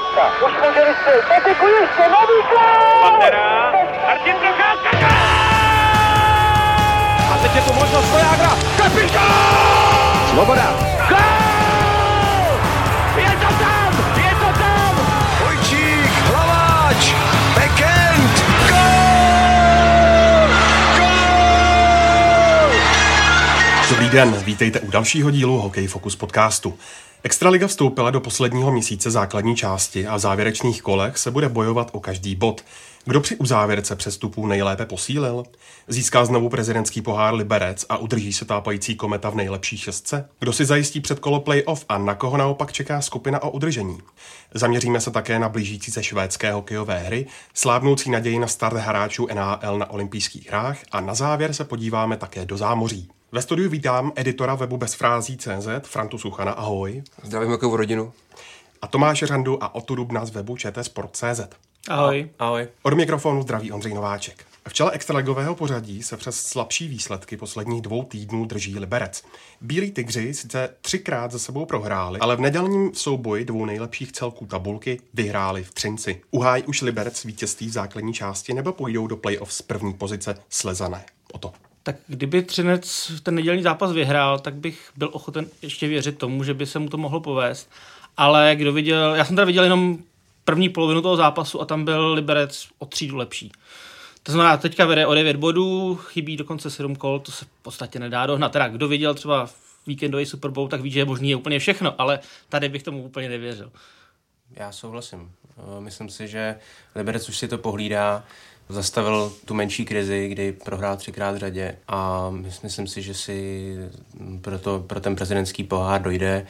Procházka. Už může vystřelit. Peteku ještě, nový gol! Pantera, Martin Procházka, A teď je tu možnost Vojágra. Kapitán! Svoboda. Den, vítejte u dalšího dílu Hokej Focus podcastu. Extraliga vstoupila do posledního měsíce základní části a v závěrečných kolech se bude bojovat o každý bod. Kdo při uzávěrce přestupů nejlépe posílil? Získá znovu prezidentský pohár Liberec a udrží se tápající kometa v nejlepší šestce? Kdo si zajistí předkolo playoff a na koho naopak čeká skupina o udržení? Zaměříme se také na blížící se švédské hokejové hry, slábnoucí naději na start hráčů NHL na olympijských hrách a na závěr se podíváme také do zámoří. Ve studiu vítám editora webu bezfrází.cz Frantu Suchana, ahoj. Zdravím jakou rodinu. A Tomáše Řandu a Otu Dubna z webu čtsport.cz. Ahoj. Ahoj. Od mikrofonu zdraví Ondřej Nováček. V čele extraligového pořadí se přes slabší výsledky posledních dvou týdnů drží Liberec. Bílí tygři sice třikrát za sebou prohráli, ale v nedělním souboji dvou nejlepších celků tabulky vyhráli v Třinci. Uhájí už Liberec vítězství v základní části nebo půjdou do playoff z první pozice slezané? O to. Tak kdyby Třinec ten nedělní zápas vyhrál, tak bych byl ochoten ještě věřit tomu, že by se mu to mohlo povést. Ale kdo viděl, já jsem teda viděl jenom první polovinu toho zápasu a tam byl Liberec o třídu lepší. To znamená, teďka vede o 9 bodů, chybí dokonce 7 kol, to se v podstatě nedá dohnat. Teda kdo viděl třeba víkendový Super Bowl, tak ví, že je možný je úplně všechno, ale tady bych tomu úplně nevěřil. Já souhlasím. Myslím si, že Liberec už si to pohlídá, zastavil tu menší krizi, kdy prohrál třikrát v řadě a mys- myslím si, že si pro, to, pro ten prezidentský pohár dojde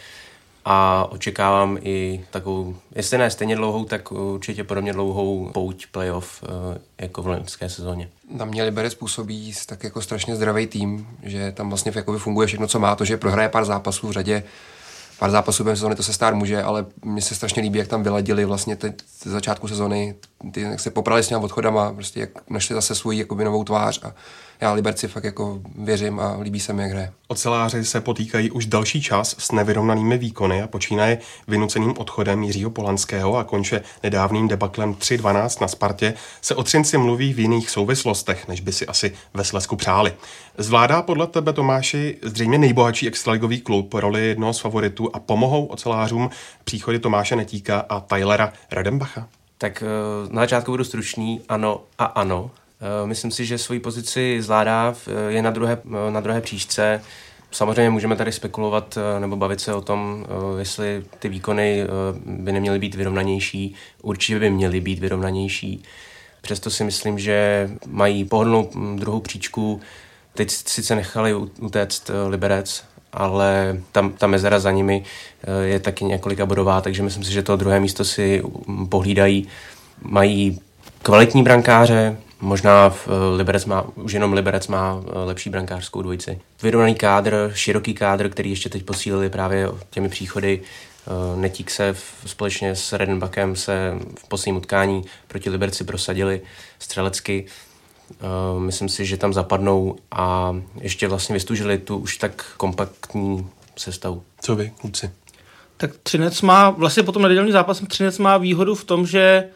a očekávám i takovou, jestli ne stejně dlouhou, tak určitě podobně dlouhou pouť playoff eh, jako v loňské sezóně. Na mě Liberec působí tak jako strašně zdravý tým, že tam vlastně jakoby funguje všechno, co má, to, že prohraje pár zápasů v řadě, pár zápasů během sezóny, to se stát může, ale mně se strašně líbí, jak tam vyladili vlastně teď z začátku sezóny, ty, jak se poprali s těma odchodama, prostě jak našli zase svůj jakoby novou tvář a já Liberci fakt jako věřím a líbí se mi, jak hraje. Oceláři se potýkají už další čas s nevyrovnanými výkony a počínaje vynuceným odchodem Jiřího Polanského a konče nedávným debaklem 3-12 na Spartě se o Třinci mluví v jiných souvislostech, než by si asi ve Slesku přáli. Zvládá podle tebe Tomáši zřejmě nejbohatší extraligový klub roli jednoho z favoritů a pomohou ocelářům příchody Tomáše Netíka a Tylera Redenbacha? Tak eh, na začátku budu stručný, ano a ano. Eh, Myslím si, že svoji pozici zvládá, eh, je na druhé, na druhé příčce. Samozřejmě můžeme tady spekulovat nebo bavit se o tom, jestli ty výkony by neměly být vyrovnanější. Určitě by měly být vyrovnanější. Přesto si myslím, že mají pohodlnou mm, druhou příčku. Teď sice nechali utéct Liberec, ale tam, ta mezera za nimi eh, je taky několika bodová, takže myslím si, že to druhé místo si mm, pohlídají. Mají kvalitní brankáře, možná v eh, Liberec má, už jenom Liberec má eh, lepší brankářskou dvojici. Vyrovnaný kádr, široký kádr, který ještě teď posílili právě těmi příchody. Netík se v, společně s Redenbachem se v posledním utkání proti Liberci prosadili střelecky. Eh, Myslím si, že tam zapadnou a ještě vlastně vystužili tu už tak kompaktní sestavu. Co vy, kluci? Tak Třinec má, vlastně po tom nedělním zápase Třinec má výhodu v tom, že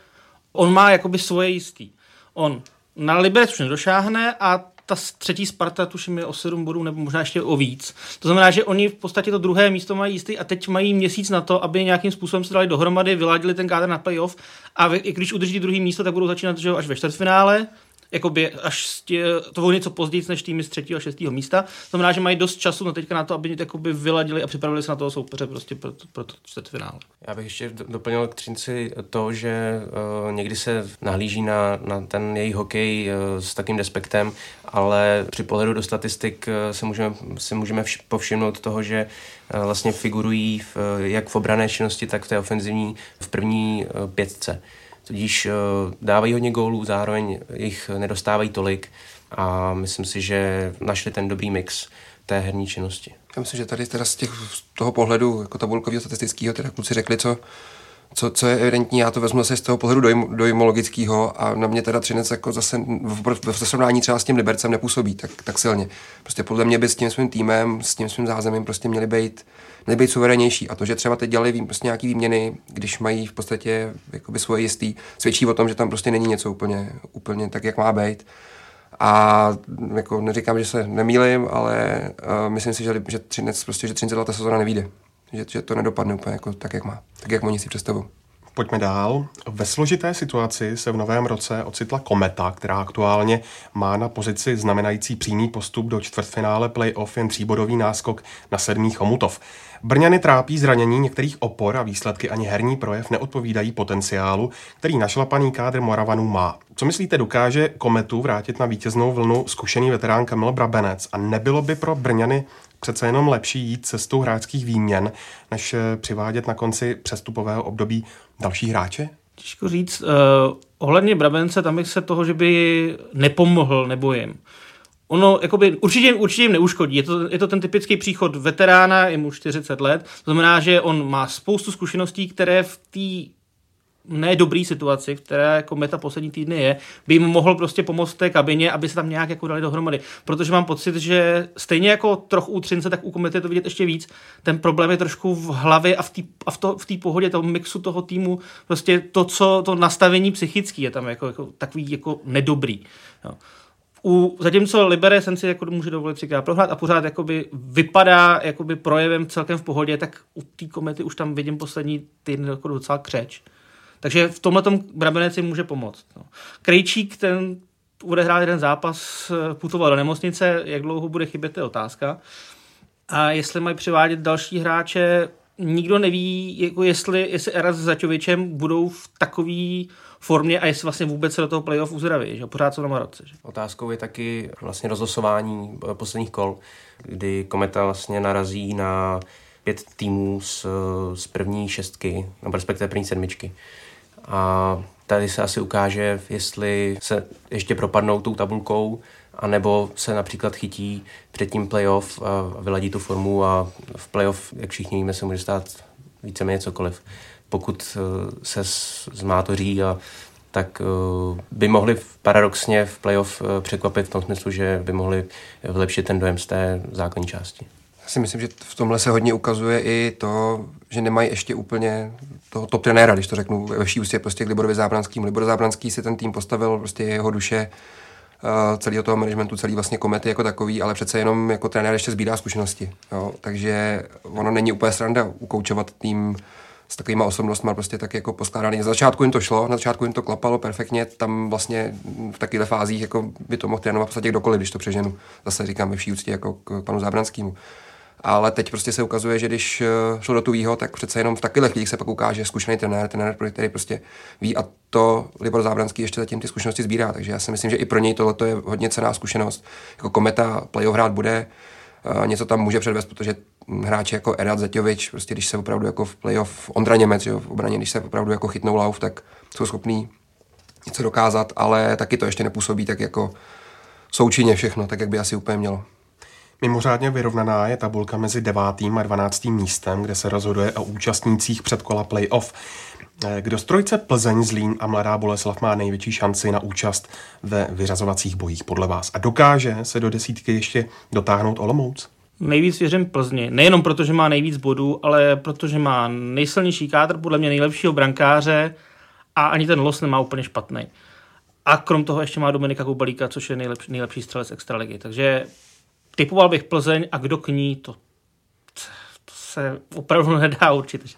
on má jakoby svoje jistý. On na Liberec už nedošáhne a ta třetí Sparta tuším je o 7 bodů nebo možná ještě o víc. To znamená, že oni v podstatě to druhé místo mají jistý a teď mají měsíc na to, aby nějakým způsobem se dali dohromady, vyladili ten kádr na playoff a vy- i když udrží druhý místo, tak budou začínat že jo, až ve čtvrtfinále jakoby až z tě, to něco později než týmy z třetího a šestého místa. To znamená, že mají dost času na teďka na to, aby jakoby vyladili a připravili se na toho soupeře prostě pro, pro to čtvrtfinále. Já bych ještě do- doplnil k Třinci to, že uh, někdy se nahlíží na, na ten jejich hokej uh, s takým respektem, ale při pohledu do statistik uh, se můžeme, si můžeme vš- povšimnout toho, že uh, vlastně figurují v, uh, jak v obrané činnosti, tak v té ofenzivní v první uh, pětce. Tudíž uh, dávají hodně gólů, zároveň jich nedostávají tolik a myslím si, že našli ten dobrý mix té herní činnosti. Já myslím, že tady teda z, těch, z toho pohledu jako tabulkového statistického, teda kluci řekli, co, co, co je evidentní, já to vezmu zase z toho pohledu dojm, dojmologického a na mě teda Třinec jako zase v, v, v srovnání třeba s tím Libercem nepůsobí tak, tak silně. Prostě podle mě by s tím svým týmem, s tím svým zázemím prostě měli být, měli být suverénější. A to, že třeba teď dělali prostě nějaký výměny, když mají v podstatě jakoby svoje jistý, svědčí o tom, že tam prostě není něco úplně, úplně tak, jak má být. A jako neříkám, že se nemýlim, ale uh, myslím si, že, že Třinec, prostě, že Třinec ta sezóna nevíde že, že to nedopadne úplně jako tak, jak má, tak, jak oni si představují. Pojďme dál. Ve složité situaci se v novém roce ocitla Kometa, která aktuálně má na pozici znamenající přímý postup do čtvrtfinále playoff jen tříbodový náskok na sedmý Chomutov. Brňany trápí zranění některých opor a výsledky ani herní projev neodpovídají potenciálu, který našlapaný kádr Moravanů má. Co myslíte, dokáže Kometu vrátit na vítěznou vlnu zkušený veterán Kamil Brabenec a nebylo by pro Brňany přece jenom lepší jít cestou hráčských výměn, než eh, přivádět na konci přestupového období další hráče? Těžko říct. Uh, ohledně Brabence, tam bych se toho, že by nepomohl, nebojím. Ono jakoby, určitě, určitě jim neuškodí. Je to, je to ten typický příchod veterána, je mu 40 let. To znamená, že on má spoustu zkušeností, které v té ne dobrý situaci, v které jako meta poslední týdny je, by jim mohl prostě pomoct té kabině, aby se tam nějak jako dali dohromady. Protože mám pocit, že stejně jako trochu u Třince, tak u komety je to vidět ještě víc. Ten problém je trošku v hlavě a v té a v to, v tý pohodě, toho mixu toho týmu, prostě to, co to nastavení psychické je tam jako, jako takový jako nedobrý. Jo. U, zatímco Libere jsem si jako může dovolit třikrát prohrát a pořád jakoby vypadá jakoby projevem celkem v pohodě, tak u té komety už tam vidím poslední týden jako docela křeč. Takže v tomhle tom Brabenec jim může pomoct. No. Krejčík, ten odehrál jeden zápas, eh, putoval do nemocnice, jak dlouho bude chybět, je otázka. A jestli mají přivádět další hráče, nikdo neví, jako jestli, jestli Eras s Zaťovičem budou v takové formě a jestli vlastně vůbec se do toho playoff uzdraví, že pořád jsou na Maroce. Že? Otázkou je taky vlastně rozlosování eh, posledních kol, kdy Kometa vlastně narazí na pět týmů z, z první šestky, nebo respektive první sedmičky. A tady se asi ukáže, jestli se ještě propadnou tou tabulkou, anebo se například chytí před tím playoff a vyladí tu formu a v playoff, jak všichni víme, se může stát víceméně cokoliv. Pokud eh, se zmátoří a tak uh, by mohli paradoxně v playoff uh, překvapit v tom smyslu, že by mohli vylepšit ten dojem z té základní části. Já si myslím, že v tomhle se hodně ukazuje i to, že nemají ještě úplně toho top trenéra, když to řeknu ve vší ústě prostě k Liborovi Zábranským. Libor Zábranský si ten tým postavil, prostě jeho duše, uh, celého toho managementu, celý vlastně komety jako takový, ale přece jenom jako trenér ještě sbírá zkušenosti. Jo? Takže ono není úplně sranda ukoučovat tým s takovýma osobnostmi prostě tak jako poskládaný. Na začátku jim to šlo, na začátku jim to klapalo perfektně, tam vlastně v takových fázích jako by to mohl trénovat v podstatě kdokoliv, když to přeženu. Zase říkám ve vší úctě jako k panu Zábranskému ale teď prostě se ukazuje, že když eh, šlo do tuhýho, tak přece jenom v takových chvílích se pak ukáže zkušený trenér, trenér, který prostě ví a to Libor Zábranský ještě zatím ty zkušenosti sbírá, takže já si myslím, že i pro něj tohle je hodně cená zkušenost. Jako kometa playoff hrát bude, uh, něco tam může předvést, protože hráči jako Erat Zeťovič, prostě když se opravdu jako v playoff, Ondra Němec, jo, v obraně, když se opravdu jako chytnou lauf, tak jsou schopní něco dokázat, ale taky to ještě nepůsobí tak jako součinně všechno, tak jak by asi úplně mělo. Mimořádně vyrovnaná je tabulka mezi 9. a 12. místem, kde se rozhoduje o účastnících předkola playoff. Kdo z trojce Plzeň, Zlín a Mladá Boleslav má největší šanci na účast ve vyřazovacích bojích podle vás? A dokáže se do desítky ještě dotáhnout Olomouc? Nejvíc věřím Plzni. Nejenom proto, že má nejvíc bodů, ale protože má nejsilnější kádr, podle mě nejlepšího brankáře a ani ten los nemá úplně špatný. A krom toho ještě má Dominika Kubalíka, což je nejlepší, nejlepší střelec extraligy. Takže typoval bych Plzeň a kdo k ní, to, to se opravdu nedá určit.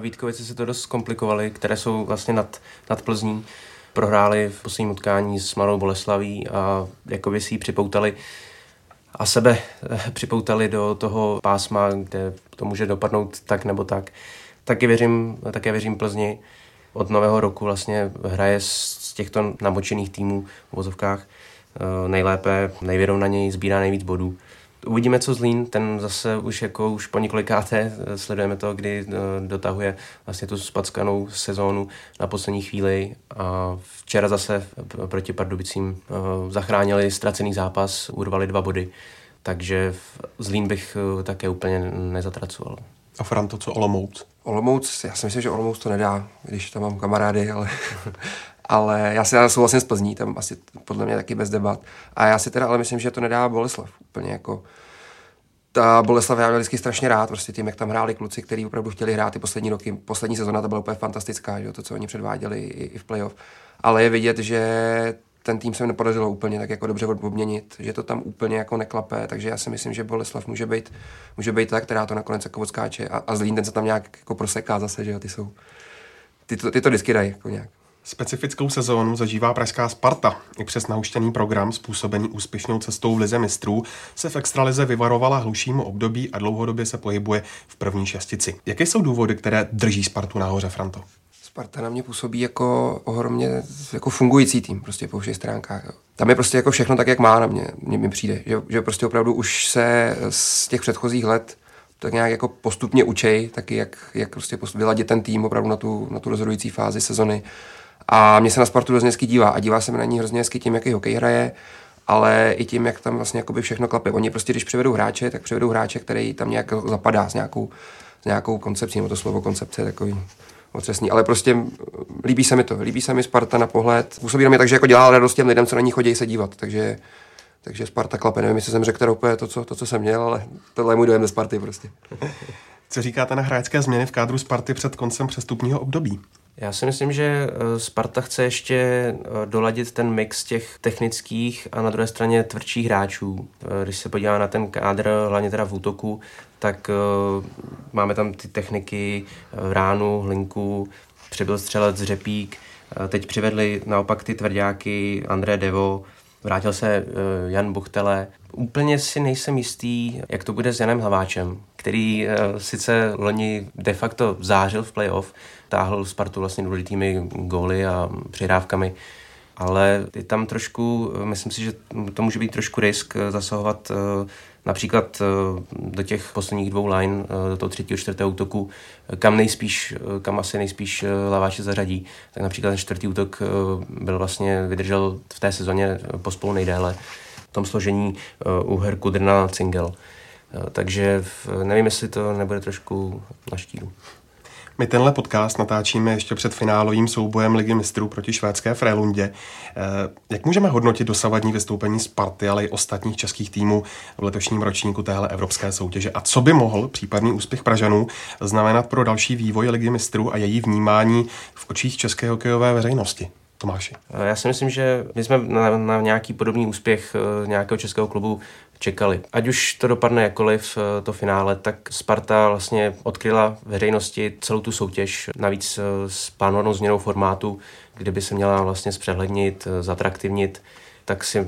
Vítkovice si to dost komplikovali, které jsou vlastně nad, nad Plzní. Prohráli v posledním utkání s Malou Boleslaví a jako by si ji připoutali a sebe eh, připoutali do toho pásma, kde to může dopadnout tak nebo tak. Taky věřím, také věřím Plzni. Od nového roku vlastně hraje z těchto namočených týmů v vozovkách Eh, nejlépe, nejvyrovnaněji, sbírá nejvíc bodů. Uvidíme, co Zlín, ten zase už jako už po několikáté eh, sledujeme to, kdy eh, dotahuje vlastně tu spackanou sezónu na poslední chvíli a včera zase proti Pardubicím zachránili ztracený zápas, urvali dva body, takže Zlín bych také úplně nezatracoval. A Franto, co Olomouc? Olomouc, já si myslím, že Olomouc to nedá, když tam mám kamarády, ale, ale já si já souhlasím s Plzní, tam asi podle mě taky bez debat. A já si teda ale myslím, že to nedá Boleslav. Úplně jako ta Boleslav já vždycky strašně rád, prostě tím, jak tam hráli kluci, kteří opravdu chtěli hrát ty poslední roky. Poslední sezona to byla úplně fantastická, že? to, co oni předváděli i, i v playoff. Ale je vidět, že ten tým se nepodařilo úplně tak jako dobře obměnit, že to tam úplně jako neklape, takže já si myslím, že Boleslav může být, může být ta, která to nakonec jako odskáče a, a Zlín ten se tam nějak jako proseká zase, že jo, ty jsou, ty to, ty to vždycky dají jako nějak. Specifickou sezónu zažívá pražská Sparta. I přes nahuštěný program způsobený úspěšnou cestou v Lize mistrů se v extralize vyvarovala hlušímu období a dlouhodobě se pohybuje v první šestici. Jaké jsou důvody, které drží Spartu nahoře, Franto? Sparta na mě působí jako ohromně jako fungující tým prostě po všech stránkách. Jo. Tam je prostě jako všechno tak, jak má na mě, mně mi přijde. Že, že prostě opravdu už se z těch předchozích let tak nějak jako postupně učej, taky jak, jak prostě vyladit ten tým opravdu na tu, na tu rozhodující fázi sezony. A mě se na Spartu hrozně hezky dívá a dívá se mi na ní hrozně hezky tím, jaký hokej hraje, ale i tím, jak tam vlastně všechno klape. Oni prostě, když přivedou hráče, tak přivedou hráče, který tam nějak zapadá s nějakou, s nějakou koncepcí, nebo to slovo koncepce je takový otřesný, ale prostě líbí se mi to, líbí se mi Sparta na pohled. Působí na mě tak, že jako dělá radost těm lidem, co na ní chodí se dívat, takže, takže Sparta klape. Nevím, jestli jsem řekl úplně to co, to, co jsem měl, ale tohle je můj dojem ze Sparty prostě. Co říkáte na hráčské změny v kádru Sparty před koncem přestupního období? Já si myslím, že eh, Sparta chce ještě eh, doladit ten mix těch technických a na druhé straně tvrdších hráčů. Eh, když se podívá na ten kádr, hlavně teda v útoku, tak máme tam ty techniky ránu, hlinku, přibyl střelec Řepík, teď přivedli naopak ty tvrdáky André Devo, vrátil se Jan Buchtele. Úplně si nejsem jistý, jak to bude s Janem Hlaváčem, který sice loni de facto zářil v playoff, táhl Spartu vlastně důležitými góly a přihrávkami, ale je tam trošku, myslím si, že to může být trošku risk eh, zasahovat eh, například eh, do těch posledních dvou line, do toho třetího, čtvrtého útoku, kam nejspíš, kam asi nejspíš Laváče zařadí. Tak například ten čtvrtý útok byl vlastně, vydržel v té sezóně pospolu nejdéle v tom složení u Herku Drna Cingel. Takže nevím, jestli to nebude trošku na štíru. My tenhle podcast natáčíme ještě před finálovým soubojem Ligy mistrů proti švédské Frélundě. Eh, jak můžeme hodnotit dosavadní vystoupení Sparty, ale i ostatních českých týmů v letošním ročníku téhle evropské soutěže? A co by mohl případný úspěch Pražanů znamenat pro další vývoj Ligy mistrů a její vnímání v očích české hokejové veřejnosti? Tomáši. Já si myslím, že my jsme na, na nějaký podobný úspěch eh, nějakého českého klubu čekali. Ať už to dopadne jakoliv, eh, to finále, tak Sparta vlastně odkryla veřejnosti celou tu soutěž, navíc s plánovanou změnou formátu, kdyby se měla vlastně zpřehlednit, zatraktivnit, tak si uh,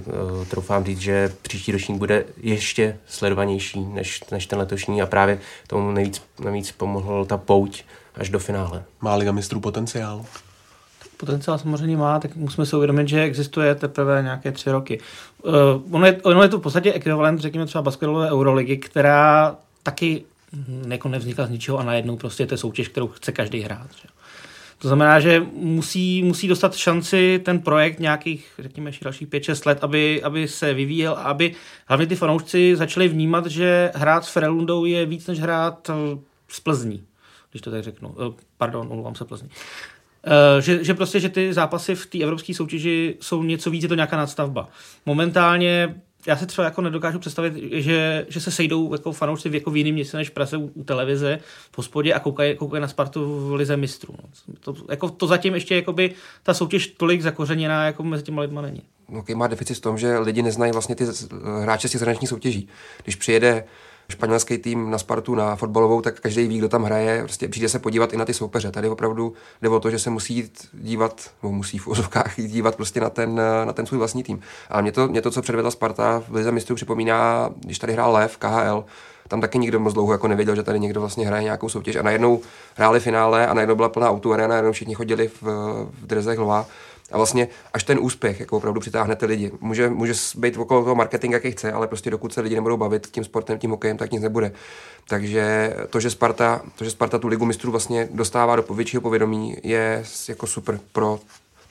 troufám říct, že příští ročník bude ještě sledovanější než, než ten letošní a právě tomu nejvíc, nejvíc pomohl ta pouť až do finále. Má Liga mistrů potenciál? Potenciál samozřejmě má, tak musíme si uvědomit, že existuje teprve nějaké tři roky. Uh, ono, je, ono je to v podstatě ekvivalent, řekněme třeba basketbalové euroligy, která taky jako nevznikla z ničeho a najednou prostě to je soutěž, kterou chce každý hrát. Že? To znamená, že musí, musí dostat šanci ten projekt nějakých, řekněme, dalších 5-6 let, aby, aby se vyvíjel a aby hlavně ty fanoušci začali vnímat, že hrát s Frelundou je víc, než hrát s Plzní, když to tak řeknu. Eh, pardon, omlouvám se Plzní. Eh, že, že prostě, že ty zápasy v té evropské soutěži jsou něco víc, je to nějaká nadstavba. Momentálně já se třeba jako nedokážu představit, že, že se sejdou jako fanoušci v, jako v jiném městě než v Praze u, u televize v hospodě a koukají, koukají na Spartu v lize mistrů. No. To, jako, to zatím ještě jakoby, ta soutěž tolik zakořeněná jako mezi těma lidma není. No, má deficit v tom, že lidi neznají vlastně ty hráče z těch zahraničních soutěží. Když přijede španělský tým na Spartu, na fotbalovou, tak každý ví, kdo tam hraje, prostě přijde se podívat i na ty soupeře. Tady opravdu jde o to, že se musí jít dívat, nebo musí v ozovkách jít dívat prostě na ten, na ten svůj vlastní tým. A mě to, mě to, co předvedla Sparta v Lize mistrů, připomíná, když tady hrál Lev, KHL, tam taky nikdo moc dlouho jako nevěděl, že tady někdo vlastně hraje nějakou soutěž. A najednou hráli finále a najednou byla plná autoarena, najednou všichni chodili v, v drezech lva a vlastně až ten úspěch jako opravdu přitáhne ty lidi. Může, může být okolo toho marketing, jaký chce, ale prostě dokud se lidi nebudou bavit tím sportem, tím hokejem, tak nic nebude. Takže to, že Sparta, to, že Sparta tu ligu mistrů vlastně dostává do většího povědomí, je jako super pro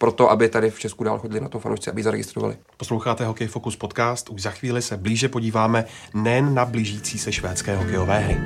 pro to, aby tady v Česku dál chodili na tom fanoušci, aby zaregistrovali. Posloucháte Hokej Focus podcast, už za chvíli se blíže podíváme nejen na blížící se švédské hokejové hry.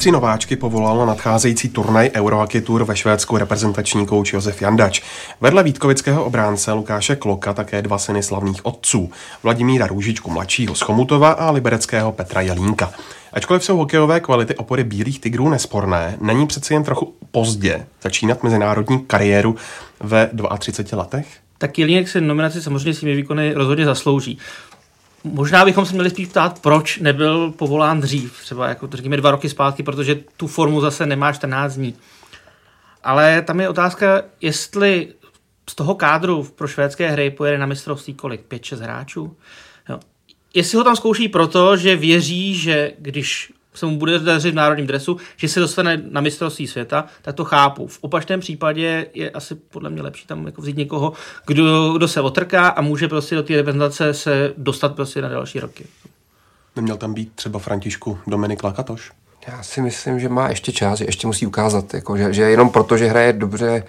Tři nováčky povolal nadcházející turnaj Eurohockey Tour ve Švédsku reprezentační kouč Josef Jandač. Vedle Vítkovického obránce Lukáše Kloka také dva syny slavných otců, Vladimíra Růžičku mladšího z Chomutova a libereckého Petra Jelínka. Ačkoliv jsou hokejové kvality opory bílých tigrů nesporné, není přeci jen trochu pozdě začínat mezinárodní kariéru ve 32 letech? Tak Jelínek si nominaci samozřejmě svými výkony rozhodně zaslouží. Možná bychom se měli spíš ptát, proč nebyl povolán dřív, třeba jako to řekněme dva roky zpátky, protože tu formu zase nemá 14 dní. Ale tam je otázka, jestli z toho kádru pro švédské hry pojede na mistrovství kolik? 5-6 hráčů? Jo. Jestli ho tam zkouší proto, že věří, že když se mu bude dařit v národním dresu, že se dostane na mistrovství světa, tak to chápu. V opačném případě je asi podle mě lepší tam jako vzít někoho, kdo, kdo se otrká a může prostě do té reprezentace se dostat prostě na další roky. Neměl tam být třeba Františku Dominik Lakatoš? Já si myslím, že má ještě čas, že ještě musí ukázat, jako, že, že jenom proto, že hraje dobře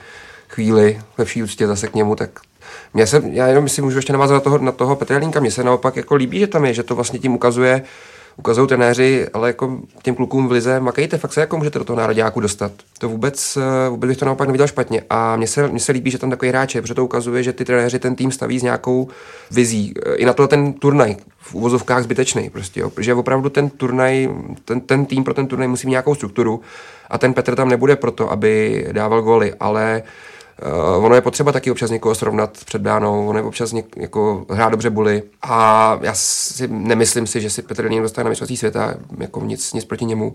chvíli, ve vší úctě zase k němu, tak mě se, já jenom si můžu ještě navázat na toho, na toho Petra Jelínka, mně se naopak jako líbí, že tam je, že to vlastně tím ukazuje, ukazují trenéři, ale jako těm klukům v lize, makejte, fakt se jako můžete do toho nároďáku dostat. To vůbec, eh, vůbec bych to naopak neviděl špatně. A mně se, mně se líbí, že tam takový hráče, protože to ukazuje, že ty trenéři ten tým staví s nějakou vizí. Eh, I na to ten turnaj v uvozovkách zbytečný, prostě, jo. protože opravdu ten turnaj, ten, ten tým pro ten turnaj musí mít nějakou strukturu a ten Petr tam nebude proto, aby dával goly, ale Uh, ono je potřeba taky občas někoho srovnat před bránou, ono je občas něk, jako hrát dobře buly a já si nemyslím si, že si Petr Jelín dostane na mistrovství světa, jako nic, nic proti němu,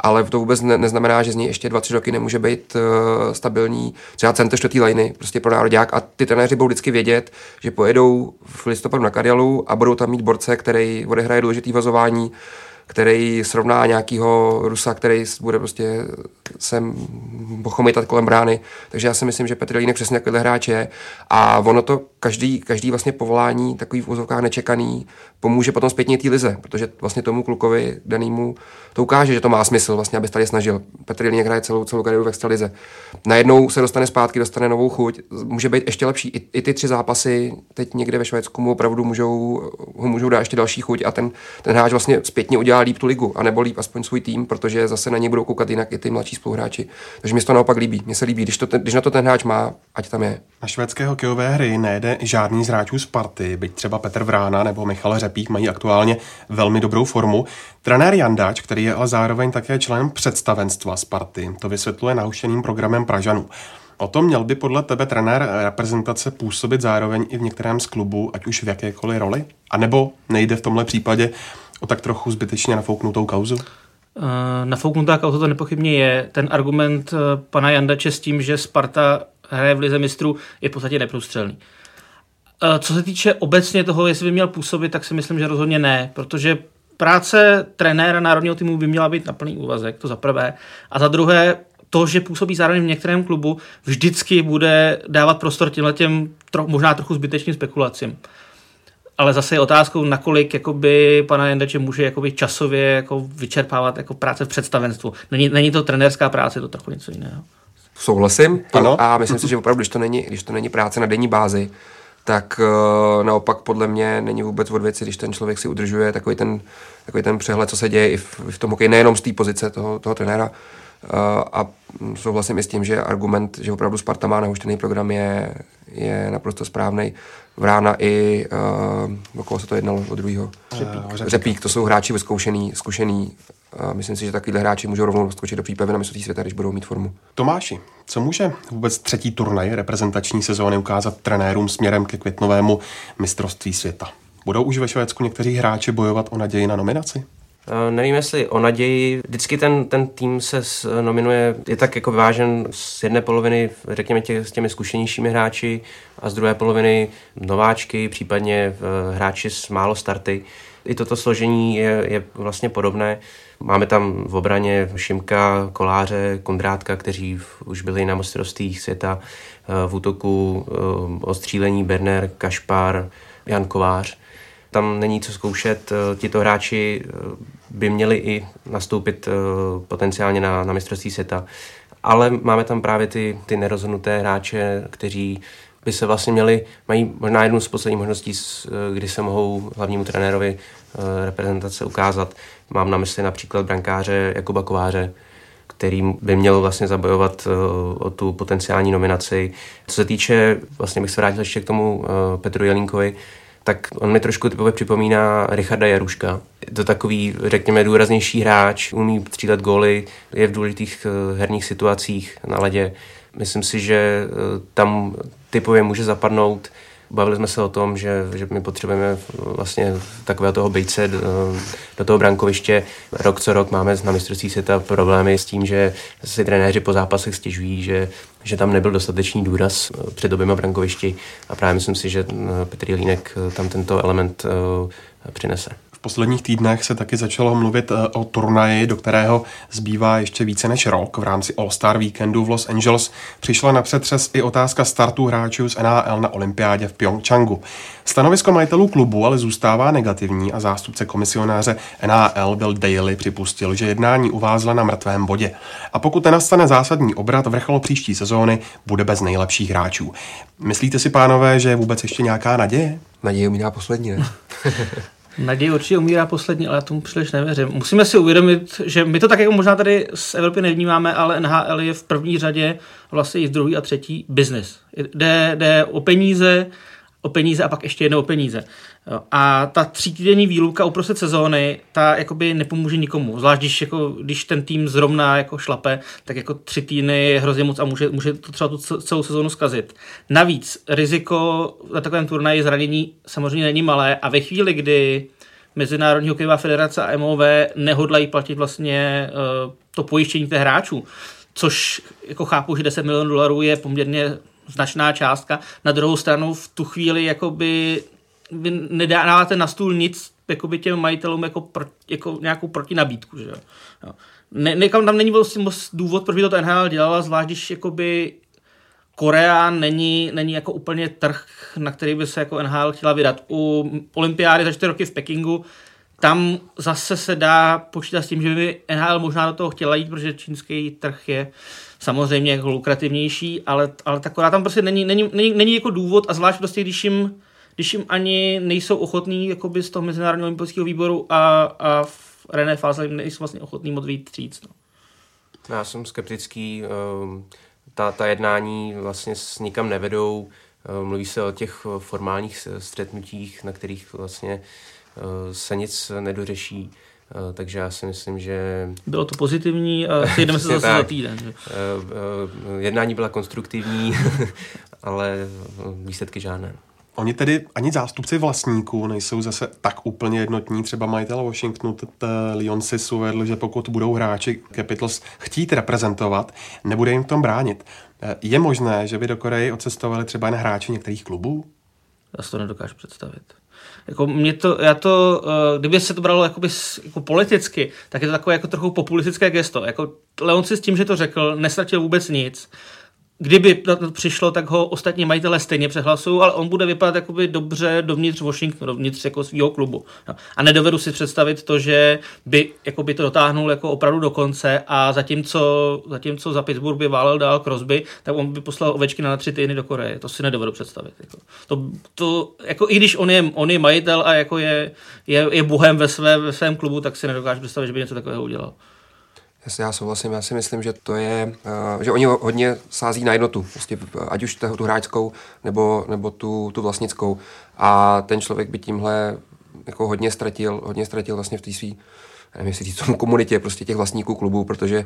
ale to vůbec ne, neznamená, že z něj ještě dva, tři roky nemůže být uh, stabilní, třeba center čtvrtý liny, prostě pro národák a ty trenéři budou vždycky vědět, že pojedou v listopadu na Karjalu a budou tam mít borce, který odehraje důležitý vazování, který srovná nějakého Rusa, který bude prostě sem pochomitat kolem brány. Takže já si myslím, že Petr Línek přesně takovýhle hráč je. A ono to každý, každý vlastně povolání, takový v úzovkách nečekaný, pomůže potom zpětně té lize, protože vlastně tomu klukovi danému to ukáže, že to má smysl, vlastně, aby tady snažil. Petr Jelínek hraje celou, celou kariéru v extralize. Najednou se dostane zpátky, dostane novou chuť, může být ještě lepší. I, i ty tři zápasy teď někde ve Švédsku mu opravdu můžou, můžou dát ještě další chuť a ten, ten hráč vlastně zpětně udělá líp tu ligu, anebo líp aspoň svůj tým, protože zase na něj budou koukat jinak i ty mladší spoluhráči. Takže mi to naopak líbí. Mně se líbí, když, to ten, když na to ten hráč má, ať tam je. Na švédské hokejové hry nejde žádný z hráčů z party, byť třeba Petr Vrána nebo Michal Řepík mají aktuálně velmi dobrou formu. Trenér Jandáč, který je ale zároveň také členem představenstva Sparty, to vysvětluje nahuštěným programem Pražanů. O tom měl by podle tebe trenér reprezentace působit zároveň i v některém z klubů, ať už v jakékoliv roli? A nebo nejde v tomhle případě o tak trochu zbytečně nafouknutou kauzu? Uh, nafouknutá kauza to nepochybně je. Ten argument uh, pana Jandače s tím, že Sparta hraje v lize mistrů, je v podstatě neprůstřelný. Uh, co se týče obecně toho, jestli by měl působit, tak si myslím, že rozhodně ne, protože práce trenéra národního týmu by měla být na plný úvazek, to za prvé. A za druhé, to, že působí zároveň v některém klubu, vždycky bude dávat prostor těmhle těm tro, možná trochu zbytečným spekulacím ale zase je otázkou, nakolik jakoby pana Jendeče může jakoby časově jako vyčerpávat jako práce v představenstvu. Není, není to trenérská práce, je to trochu něco jiného. Souhlasím ano. a myslím si, že opravdu, když to není, když to není práce na denní bázi, tak uh, naopak podle mě není vůbec od věci, když ten člověk si udržuje takový ten, takový ten přehled, co se děje i v, v tom hokeji, nejenom z té pozice toho, toho trenéra. A souhlasím i s tím, že argument, že opravdu Sparta má nahuštěný program je, je naprosto správný. Vrána i, uh, o koho se to jednalo, o druhého? Řepík. Řepík, to jsou hráči vyzkoušený, zkušený. A myslím si, že takovýhle hráči můžou rovnou skočit do přípravy na mistrovství světa, když budou mít formu. Tomáši, co může vůbec třetí turnaj reprezentační sezóny ukázat trenérům směrem ke květnovému mistrovství světa? Budou už ve Švédsku někteří hráči bojovat o naději na nominaci? Uh, nevím, jestli o naději. Vždycky ten, ten tým se nominuje, je tak jako vyvážen z jedné poloviny, řekněme, tě, s těmi zkušenějšími hráči a z druhé poloviny nováčky, případně uh, hráči s málo starty. I toto složení je, je vlastně podobné. Máme tam v obraně Šimka, Koláře, Kondrátka, kteří už byli na mistrovství světa. V útoku ostřílení Berner, Kašpar, Jan Kovář tam není co zkoušet. Eh, tito hráči eh, by měli i nastoupit eh, potenciálně na, na mistrovství světa. ale máme tam právě ty, ty nerozhodnuté hráče, kteří by se vlastně měli, mají možná jednu z posledních možností, kdy se mohou hlavnímu trenérovi reprezentace ukázat. Mám na mysli například brankáře Jakuba Kováře, který by měl vlastně zabojovat o tu potenciální nominaci. Co se týče, vlastně bych se vrátil ještě k tomu Petru Jelínkovi, tak on mi trošku typově připomíná Richarda Jaruška. Je to takový, řekněme, důraznější hráč, umí střílet góly, je v důležitých eh, herních situacích na ledě. Myslím si, že eh, tam typově může zapadnout. Bavili jsme se o tom, že, že my potřebujeme vlastně takového toho bejce do, do toho brankoviště. Rok co rok máme na mistrovství světa problémy s tím, že si trenéři po zápasech stěžují, že, že tam nebyl dostatečný důraz eh, před oběma brankovišti a právě myslím si, že Petr Jelínek tam tento element přinese posledních týdnech se taky začalo mluvit eh, o turnaji, do kterého zbývá ještě více než rok. V rámci All-Star Weekendu v Los Angeles přišla na přetřes i otázka startu hráčů z NHL na olympiádě v Pyeongchangu. Stanovisko majitelů klubu ale zůstává negativní a zástupce komisionáře NHL Bill Daly připustil, že jednání uvázla na mrtvém bodě. A pokud nenastane zásadní obrat, vrchol příští sezóny bude bez nejlepších hráčů. Myslíte si, pánové, že je vůbec ještě nějaká naděje? Naděje umírá poslední, ne? Naděje určitě umírá poslední, ale já tomu příliš nevěřím. Musíme si uvědomit, že my to tak jako možná tady z Evropy nevnímáme, ale NHL je v první řadě, vlastně i v druhý a třetí business. Jde, jde o peníze, o peníze a pak ještě jednou o peníze. A ta třítýdenní výluka uprostřed sezóny, ta jakoby nepomůže nikomu. Zvlášť když, jako, když ten tým zrovna jako šlape, tak jako tři týdny je hrozně moc a může, může to třeba tu celou sezónu zkazit. Navíc riziko na takovém turnaji zranění samozřejmě není malé a ve chvíli, kdy Mezinárodní hokejová federace a MOV nehodlají platit vlastně uh, to pojištění těch hráčů, což jako chápu, že 10 milionů dolarů je poměrně značná částka. Na druhou stranu v tu chvíli jakoby vy nedáváte na stůl nic jakoby těm majitelům jako, pro, jako nějakou protinabídku. Že jo. Ne, ne, tam není vlastně moc důvod, proč by to NHL dělala, zvlášť když jakoby Korea není, není jako úplně trh, na který by se jako NHL chtěla vydat. U olympiády za čtyři roky v Pekingu tam zase se dá počítat s tím, že by NHL možná do toho chtěla jít, protože čínský trh je samozřejmě jako lukrativnější, ale, ale taková tam prostě není, není, není, není jako důvod a zvlášť prostě, když jim, když jim ani nejsou ochotní jakoby z toho Mezinárodního olympijského výboru a, a v rené fáze nejsou vlastně ochotní moc víc říct. No. Já jsem skeptický, ehm, ta, ta jednání vlastně s nikam nevedou, ehm, mluví se o těch formálních stretnutích, na kterých vlastně ehm, se nic nedořeší. Eh, takže já si myslím, že... Bylo to pozitivní a sejdeme se zase za týden. Že? Eh, eh, jednání byla konstruktivní, ale výsledky žádné. Oni tedy ani zástupci vlastníků nejsou zase tak úplně jednotní. Třeba majitel Washingtonu, Leon si uvedl, že pokud budou hráči Capitals chtít reprezentovat, nebude jim v tom bránit. Je možné, že by do Koreji odcestovali třeba jen hráči některých klubů? Já si to nedokážu představit. Jako mě to, já to, uh, kdyby se to bralo jakoby, jako politicky, tak je to takové jako trochu populistické gesto. Jako Leon si s tím, že to řekl, nestratil vůbec nic kdyby přišlo, tak ho ostatní majitele stejně přehlasují, ale on bude vypadat jakoby dobře dovnitř Washingtonu, dovnitř jako svého klubu. No. A nedovedu si představit to, že by jakoby to dotáhnul jako opravdu do konce a zatímco, zatímco za Pittsburgh by válel dál Crosby, tak on by poslal ovečky na tři týdny do Koreje. To si nedovedu představit. Jako. To, to, jako, I když on je, on je majitel a jako je, je, je bohem ve, své, ve svém klubu, tak si nedokážu představit, že by něco takového udělal. Já souhlasím, já si myslím, že to je, uh, že oni hodně sází na jednotu, prostě, ať už tu hráčskou nebo, nebo tu, tu vlastnickou. A ten člověk by tímhle jako hodně ztratil, hodně ztratil vlastně v té svý, nevím, jestli říct tomu komunitě, prostě těch vlastníků klubů, protože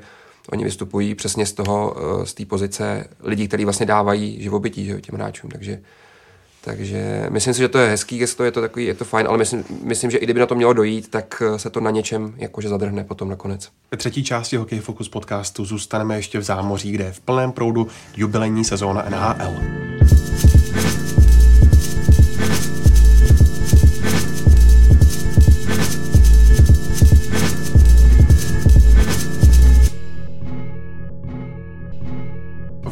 oni vystupují přesně z toho, eh, z té pozice lidí, kteří vlastně dávají živobytí že, těm hráčům, takže takže myslím si, že to je hezký gesto, je to takový, je to fajn, ale myslím, myslím, že i kdyby na to mělo dojít, tak eh, se to na něčem jakože zadrhne potom nakonec. Ve třetí části Hokej Focus podcastu zůstaneme ještě v zámoří, kde je v plném proudu jubilejní sezóna NHL.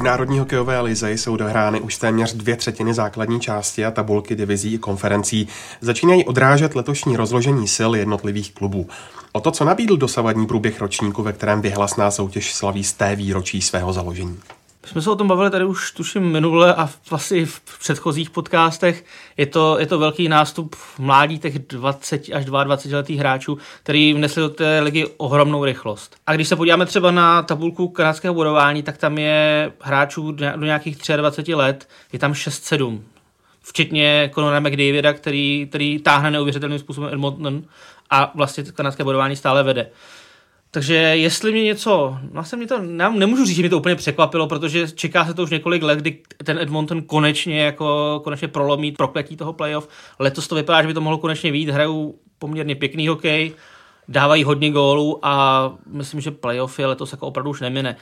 Národní hokejové lize jsou dohrány už téměř dvě třetiny základní části a tabulky divizí i konferencí začínají odrážet letošní rozložení sil jednotlivých klubů. O to, co nabídl dosavadní průběh ročníku, ve kterém vyhlasná soutěž slaví z té výročí svého založení. My jsme se o tom bavili tady už tuším minule a vlastně v předchozích podcastech. Je to, je to velký nástup mládí těch 20 až 22 letých hráčů, který vnesli do té ligy ohromnou rychlost. A když se podíváme třeba na tabulku kanadského budování, tak tam je hráčů do nějakých 23 let, je tam 6-7 včetně Conora McDavida, který, který táhne neuvěřitelným způsobem Edmonton a vlastně kanadské budování stále vede. Takže jestli mě něco, vlastně mě to, nemůžu říct, že mě to úplně překvapilo, protože čeká se to už několik let, kdy ten Edmonton konečně jako konečně prolomí prokletí toho playoff. Letos to vypadá, že by to mohlo konečně vít, hrajou poměrně pěkný hokej, dávají hodně gólů a myslím, že playoff je letos jako opravdu už nemine.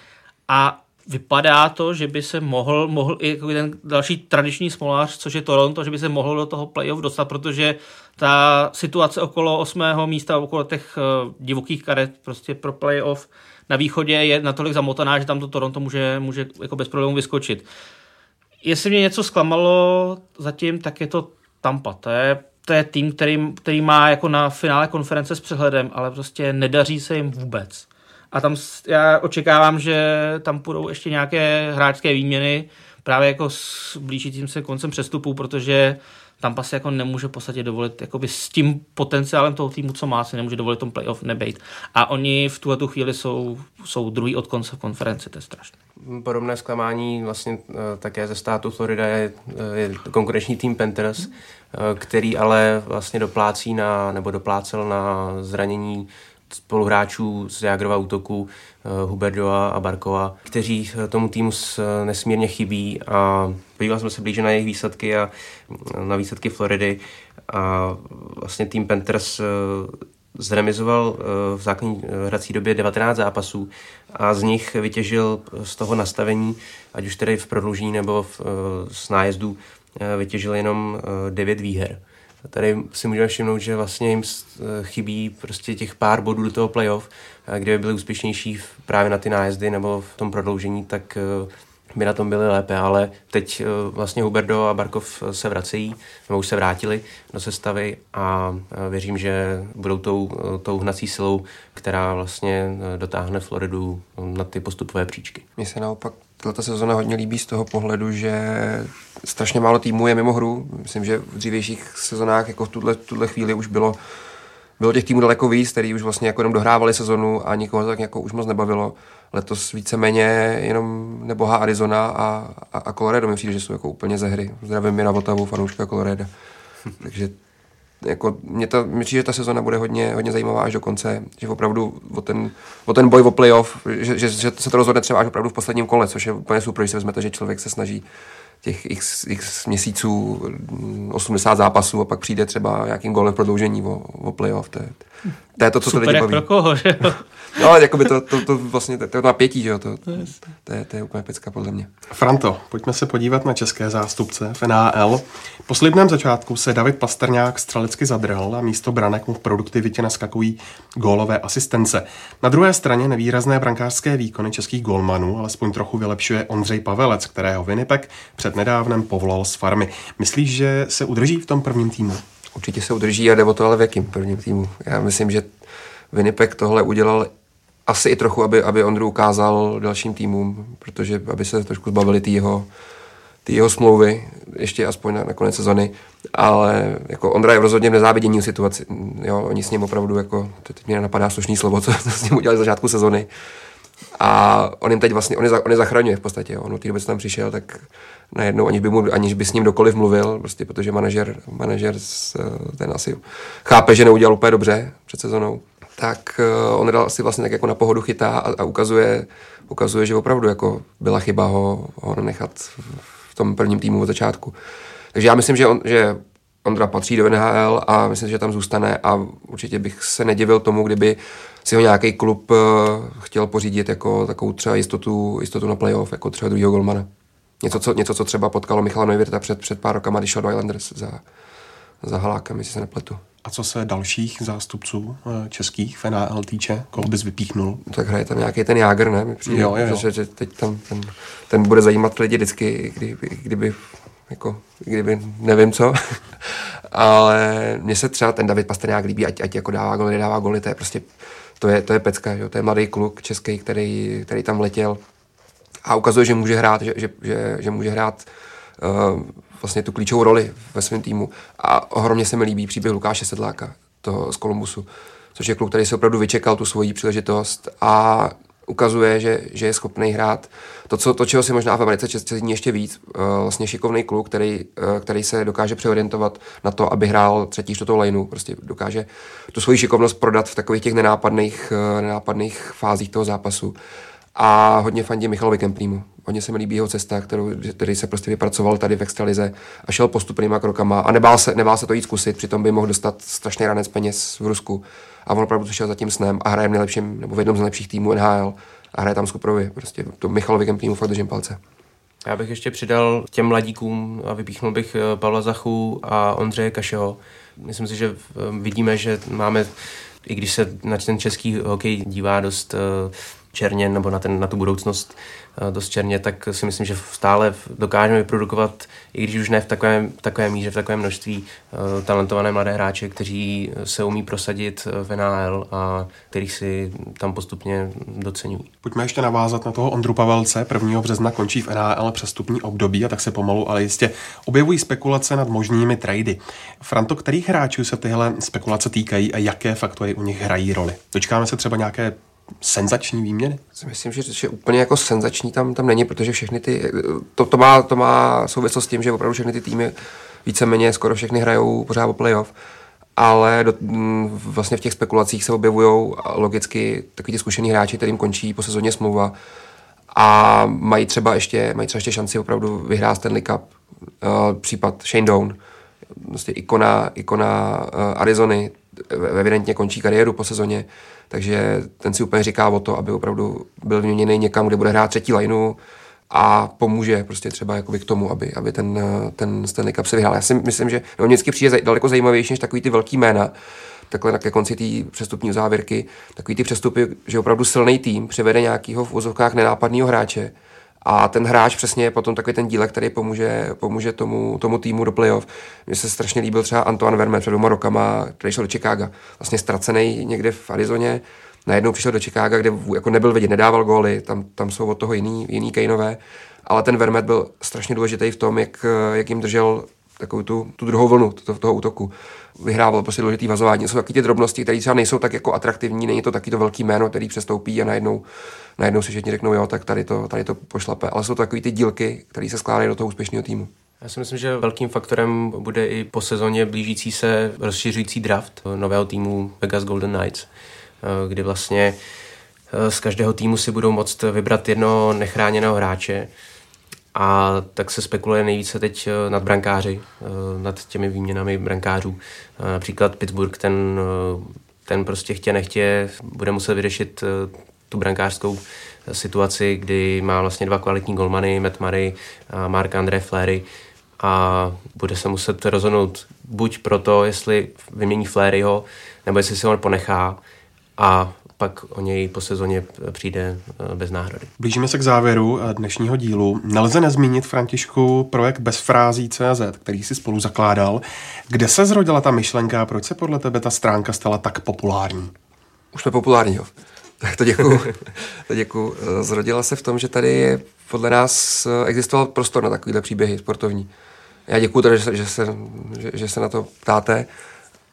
A vypadá to, že by se mohl, mohl i jako ten další tradiční smolář, což je Toronto, že by se mohl do toho playoff dostat, protože ta situace okolo osmého místa, okolo těch uh, divokých karet prostě pro playoff na východě je natolik zamotaná, že tam to Toronto může, může jako bez problémů vyskočit. Jestli mě něco zklamalo zatím, tak je to Tampa. To je, to je tým, který, který má jako na finále konference s přehledem, ale prostě nedaří se jim vůbec. A tam já očekávám, že tam půjdou ještě nějaké hráčské výměny, právě jako s blížícím se koncem přestupu, protože Tampa si jako nemůže v podstatě dovolit, jakoby s tím potenciálem toho týmu, co má, si nemůže dovolit tom playoff nebejt. A oni v tuhle tu chvíli jsou, jsou druhý od konce v konferenci, to je strašné. Podobné zklamání vlastně eh, také ze státu Florida je, eh, je konkurenční tým Panthers, eh, který ale vlastně doplácí na, nebo doplácel na zranění spoluhráčů z Jagrova útoku eh, Huberdoa a Barkova, kteří eh, tomu týmu eh, nesmírně chybí a podíval jsme se blíže na jejich výsledky a na výsledky Floridy a vlastně tým Panthers zremizoval v základní hrací době 19 zápasů a z nich vytěžil z toho nastavení, ať už tedy v prodloužení nebo v, s nájezdu, vytěžil jenom 9 výher. Tady si můžeme všimnout, že vlastně jim eh, chybí prostě těch pár bodů do toho playoff, kde by byli úspěšnější právě na ty nájezdy nebo v tom prodloužení, tak eh, by na tom byli lépe, ale teď eh, vlastně Huberdo a Barkov se vracejí, nebo už se vrátili do sestavy a věřím, že budou tou, tou hnací silou, která vlastně dotáhne Floridu na ty postupové příčky. Mně se naopak tato sezona hodně líbí z toho pohledu, že strašně málo týmů je mimo hru. Myslím, že v dřívějších sezonách jako v tuhle, tuhle chvíli už bylo, bylo těch týmů daleko víc, který už vlastně jako jenom dohrávali sezonu a nikoho tak jako už moc nebavilo. Letos víceméně jenom nebohá Arizona a, a, a Colorado přijde, že jsou jako úplně ze hry. Zdravím mi na Votavu, fanouška Colorado. Takže jako mě, mě přijde, že ta sezona bude hodně, hodně zajímavá až do konce, že opravdu o ten, o ten boj o playoff, že, že, že, se to rozhodne třeba až opravdu v posledním kole, což je úplně super, když se vezmete, že člověk se snaží těch x, x měsíců, 80 zápasů a pak přijde třeba nějakým golem prodloužení o, o playoff. To je, to je to, co Super, to lidi baví. pro koho, že jo? No, jakoby to, to, to, vlastně, to, to napětí, že jo, to, to, to, je, to je úplně pecka podle mě. Franto, pojďme se podívat na české zástupce v NHL. Po slibném začátku se David Pasterňák střelecky zadrhl a místo branek mu v produktivitě naskakují gólové asistence. Na druhé straně nevýrazné brankářské výkony českých golmanů alespoň trochu vylepšuje Ondřej Pavelec, kterého Winnipeg před nedávnem povolal z farmy. Myslíš, že se udrží v tom prvním týmu? Určitě se udrží a jde o to ale v jakým prvním týmu. Já myslím, že Winnipeg tohle udělal asi i trochu, aby, aby Ondru ukázal dalším týmům, protože aby se trošku zbavili ty jeho, jeho smlouvy, ještě aspoň na, na konec sezony, ale jako Ondra je rozhodně v nezávidění situaci. Jo, oni s ním opravdu, jako, teď mě napadá slušný slovo, co, co s ním udělali z začátku sezony. A on jim teď vlastně, on je, on je zachraňuje v podstatě. Jo. On od té tam přišel, tak najednou, aniž by, mu, aniž by s ním dokoliv mluvil, prostě protože manažer, manažer ten asi chápe, že neudělal úplně dobře před sezonou tak uh, on dal si vlastně tak jako na pohodu chytá a, a ukazuje, ukazuje, že opravdu jako byla chyba ho, ho nechat v tom prvním týmu od začátku. Takže já myslím, že, on, že Ondra patří do NHL a myslím, že tam zůstane a určitě bych se nedivil tomu, kdyby si ho nějaký klub uh, chtěl pořídit jako takovou třeba jistotu, jistotu na playoff, jako třeba druhého golmana. Něco co, něco, co třeba potkalo Michala Neuwirta před, před pár rokama, když šel do Islanders za, za Halákem, jestli se nepletu. A co se dalších zástupců eh, českých v NAL týče, koho bys vypíchnul? Tak hraje tam nějaký ten Jágr, ne? Přijde, Jo, jo, jo. Že, že teď tam ten, ten bude zajímat lidi vždycky, kdyby, kdyby jako, kdyby nevím co. Ale mně se třeba ten David Pastrňák líbí, ať, ať jako dává goly, nedává goly, to je prostě, to je, to je pecka, jo. to je mladý kluk český, který, který tam letěl a ukazuje, že může hrát, že, že, že, že může hrát uh, vlastně tu klíčovou roli ve svém týmu. A ohromně se mi líbí příběh Lukáše Sedláka toho z Kolumbusu, což je kluk, který si opravdu vyčekal tu svoji příležitost a ukazuje, že, že je schopný hrát to, co, to, čeho si možná v Americe cení ještě víc. Uh, vlastně šikovný kluk, který, uh, který se dokáže přeorientovat na to, aby hrál třetí, čtvrtou lineu. Prostě dokáže tu svoji šikovnost prodat v takových těch nenápadných, uh, nenápadných fázích toho zápasu. A hodně fandím Michalovi Kemplímu. Hodně se mi líbí jeho cesta, kterou, který se prostě vypracoval tady v extralize a šel postupnýma krokama a nebál se, nebál se to jít zkusit, přitom by mohl dostat strašný ranec peněz v Rusku. A on opravdu šel za tím snem a hraje v nejlepším, nebo v jednom z nejlepších týmů NHL a hraje tam skuprově. Prostě to Michalovi Kemplímu fakt držím palce. Já bych ještě přidal těm mladíkům a vypíchnul bych eh, Pavla Zachu a Ondřeje Kašeho. Myslím si, že eh, vidíme, že máme, i když se na ten český hokej dívá dost eh, černě nebo na, ten, na tu budoucnost eh, dost černě, tak si myslím, že stále dokážeme vyprodukovat, i když už ne v takovém, takové míře, v takovém množství eh, talentované mladé hráče, kteří se umí prosadit eh, v NHL a kterých si tam postupně docenují. Pojďme ještě navázat na toho Ondru Pavelce. 1. března končí v NHL přestupní období a tak se pomalu, ale jistě objevují spekulace nad možnými trady. Franto, kterých hráčů se tyhle spekulace týkají a jaké faktory u nich hrají roli? Dočkáme se třeba nějaké senzační výměny? Myslím, že, že úplně jako senzační tam, tam není, protože všechny ty, to, to, má, to má souvislost s tím, že opravdu všechny ty týmy víceméně skoro všechny hrajou pořád o playoff, ale do, m, vlastně v těch spekulacích se objevují logicky takový ty zkušený hráči, kterým končí po sezóně smlouva a mají třeba ještě, mají třeba ještě šanci opravdu vyhrát Stanley Cup. Uh, případ Shane Down, vlastně ikona, ikona uh, Arizony, evidentně končí kariéru po sezóně, takže ten si úplně říká o to, aby opravdu byl vyměněný někam, kde bude hrát třetí lineu a pomůže prostě třeba jakoby k tomu, aby, aby ten, ten Stanley Cup se vyhrál. Já si myslím, že on vždycky přijde daleko zajímavější než takový ty velký jména, takhle ke konci té přestupní závěrky, takový ty přestupy, že opravdu silný tým převede nějakého v úzovkách nenápadného hráče, a ten hráč přesně je potom takový ten dílek, který pomůže, pomůže tomu, tomu týmu do playoff. Mně se strašně líbil třeba Antoine Verme před dvěma rokama, který šel do Chicaga. Vlastně ztracený někde v Arizoně, najednou přišel do Chicaga, kde jako nebyl vidět, nedával góly, tam, tam jsou od toho jiný, jiný Kaneové, ale ten Vermet byl strašně důležitý v tom, jak, jak jim držel takovou tu, tu druhou vlnu to, toho útoku. Vyhrával prostě důležitý vazování. Jsou taky ty drobnosti, které třeba nejsou tak jako atraktivní, není to taky to velký jméno, který přestoupí a najednou, najednou si všichni řeknou, jo, tak tady to, tady to pošlape. Ale jsou to takový ty dílky, které se skládají do toho úspěšného týmu. Já si myslím, že velkým faktorem bude i po sezóně blížící se rozšiřující draft nového týmu Vegas Golden Knights, kdy vlastně z každého týmu si budou moct vybrat jedno nechráněného hráče, a tak se spekuluje nejvíce teď eh, nad brankáři, eh, nad těmi výměnami brankářů. Eh, například Pittsburgh, ten, ten prostě chtě nechtě bude muset vyřešit tu brankářskou situaci, kdy má vlastně dva kvalitní golmany, Matt Murray a Mark André Flery a bude se muset rozhodnout buď pro to, jestli vymění Fleryho, nebo jestli si ho ponechá a pak o něj po sezóně přijde eh, bez náhrady. Blížíme se k závěru eh, dnešního dílu. Nelze nezmínit, Františku, projekt Bezfrází CZ, který si spolu zakládal. Kde se zrodila ta myšlenka a proč se podle tebe ta stránka stala tak populární? Už jsme populární, jo. Tak to děkuju. to děkuju. Eh, zrodila se v tom, že tady podle nás existoval prostor na takovýhle příběhy sportovní. Já děkuju teda, že, že, se, že, že se na to ptáte.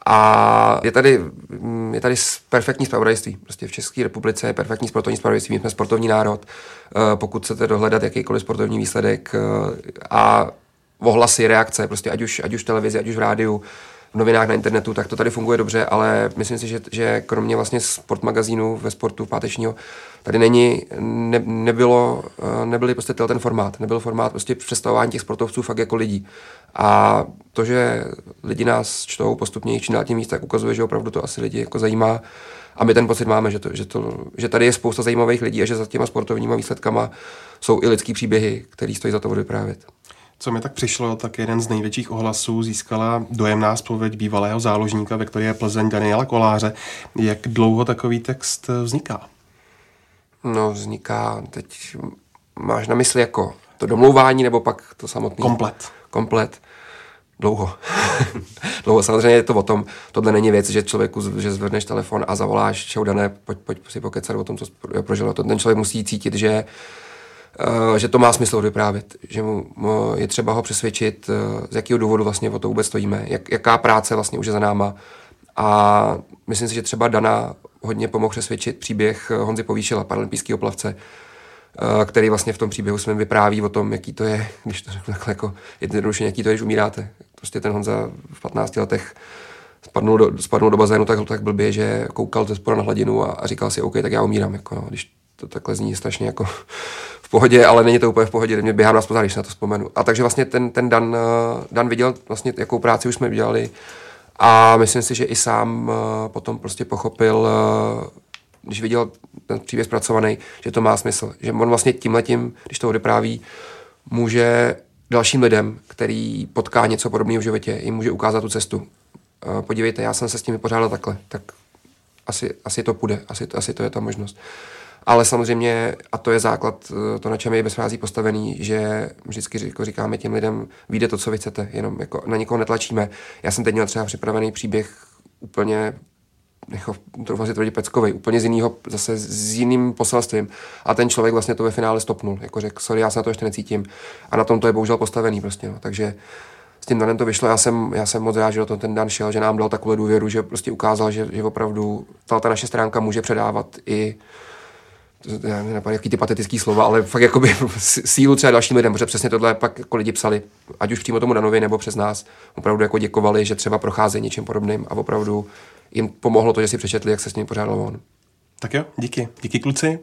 A je tady, mm, je tady perfektní spravodajství. Prostě v České republice je perfektní sportovní spravodajství. My jsme sportovní národ. Eh, pokud chcete dohledat jakýkoliv sportovní výsledek eh, a ohlasy, reakce, prostě ať už, ať už v televizi, ať už v rádiu, v novinách, na internetu, tak to tady funguje dobře, ale myslím si, že, že kromě vlastně sportmagazínu ve sportu pátečního, tady není, ne, nebylo, eh, nebyly prostě ten formát, nebyl formát prostě představování těch sportovců fakt jako lidí. A to, že lidi nás čtou postupně čím dál tím víc, tak ukazuje, že opravdu to asi lidi jako zajímá. A my ten pocit máme, že, to, že, to, že tady je spousta zajímavých lidí a že za těma sportovníma výsledkama jsou i lidský příběhy, který stojí za to vyprávět. Co mi tak přišlo, tak jeden z největších ohlasů získala dojemná zpověď bývalého záložníka Viktorie Plzeň Daniela Koláře. Jak dlouho takový text vzniká? No, vzniká, teď máš na mysli jako to domlouvání nebo pak to samotné? Komplet. Komplet. Dlouho. Dlouho. Samozřejmě je to o tom, tohle není věc, že člověku, že zvedneš telefon a zavoláš, čau dané, pojď, pojď si pokecat o tom, co prožil. To ten člověk musí cítit, že že to má smysl vyprávět, že mu, je třeba ho přesvědčit, uh, z jakého důvodu vlastně o to vůbec stojíme, jak, jaká práce vlastně už je za náma. A myslím si, že třeba Dana hodně pomohl přesvědčit příběh Honzy Povýšila, paralympijského plavce, Eh, který vlastně v tom příběhu jsme vypráví o tom, jaký to je, když to řeknu takhle jako jednoduše, jaký to je, že umíráte. Prostě ten Honza v 15 letech spadnul do, spadnul do bazénu tak, tak blbě, že koukal ze spora na hladinu a, a, říkal si, OK, tak já umírám. Jako, no, když to takhle zní strašně jako v pohodě, ale není to úplně v pohodě, mě běhám na spozor, když na to vzpomenu. A takže vlastně ten, ten Dan, eh, Dan viděl vlastně, jakou práci už jsme udělali a myslím si, že i sám eh, potom prostě pochopil, když viděl ten příběh zpracovaný, že to má smysl. Že on vlastně tímhletím, když to odepráví, může dalším lidem, který potká něco podobného v životě, jim může ukázat tu cestu. Podívejte, já jsem se s tím vypořádal takhle, tak asi, asi to půjde, asi, asi to je ta možnost. Ale samozřejmě, a to je základ, to, na čem je bezfrází postavený, že vždycky jako říkáme těm lidem, vyjde to, co vy chcete, jenom jako na nikoho netlačíme. Já jsem teď měl třeba připravený příběh úplně jako, to vlastně tvrdí peckovej, úplně z jiného, zase s jiným poselstvím. A ten člověk vlastně to ve finále stopnul. Jako řekl, sorry, já se na to ještě necítím. A na tom to je bohužel postavený prostě. No. Takže s tím danem to vyšlo. Já jsem, já jsem moc rád, že to ten Dan šel, že nám dal takovou důvěru, že prostě ukázal, že, že opravdu ta, ta naše stránka může předávat i já nenapadá, jaký ty patetický slova, ale fakt jakoby sílu třeba dalším lidem, protože přesně tohle pak jako lidi psali, ať už přímo tomu Danovi nebo přes nás, opravdu jako děkovali, že třeba procházejí něčím podobným a opravdu jim pomohlo to, že si přečetli, jak se s ním pořádal on. Tak jo, díky. Díky kluci.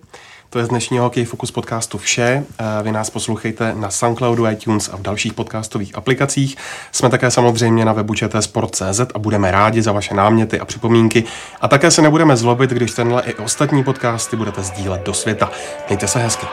To je z dnešního Hokej Focus podcastu vše. Vy nás poslouchejte na Soundcloudu, iTunes a v dalších podcastových aplikacích. Jsme také samozřejmě na webu Sport.cz a budeme rádi za vaše náměty a připomínky. A také se nebudeme zlobit, když tenhle i ostatní podcasty budete sdílet do světa. Mějte se hezky.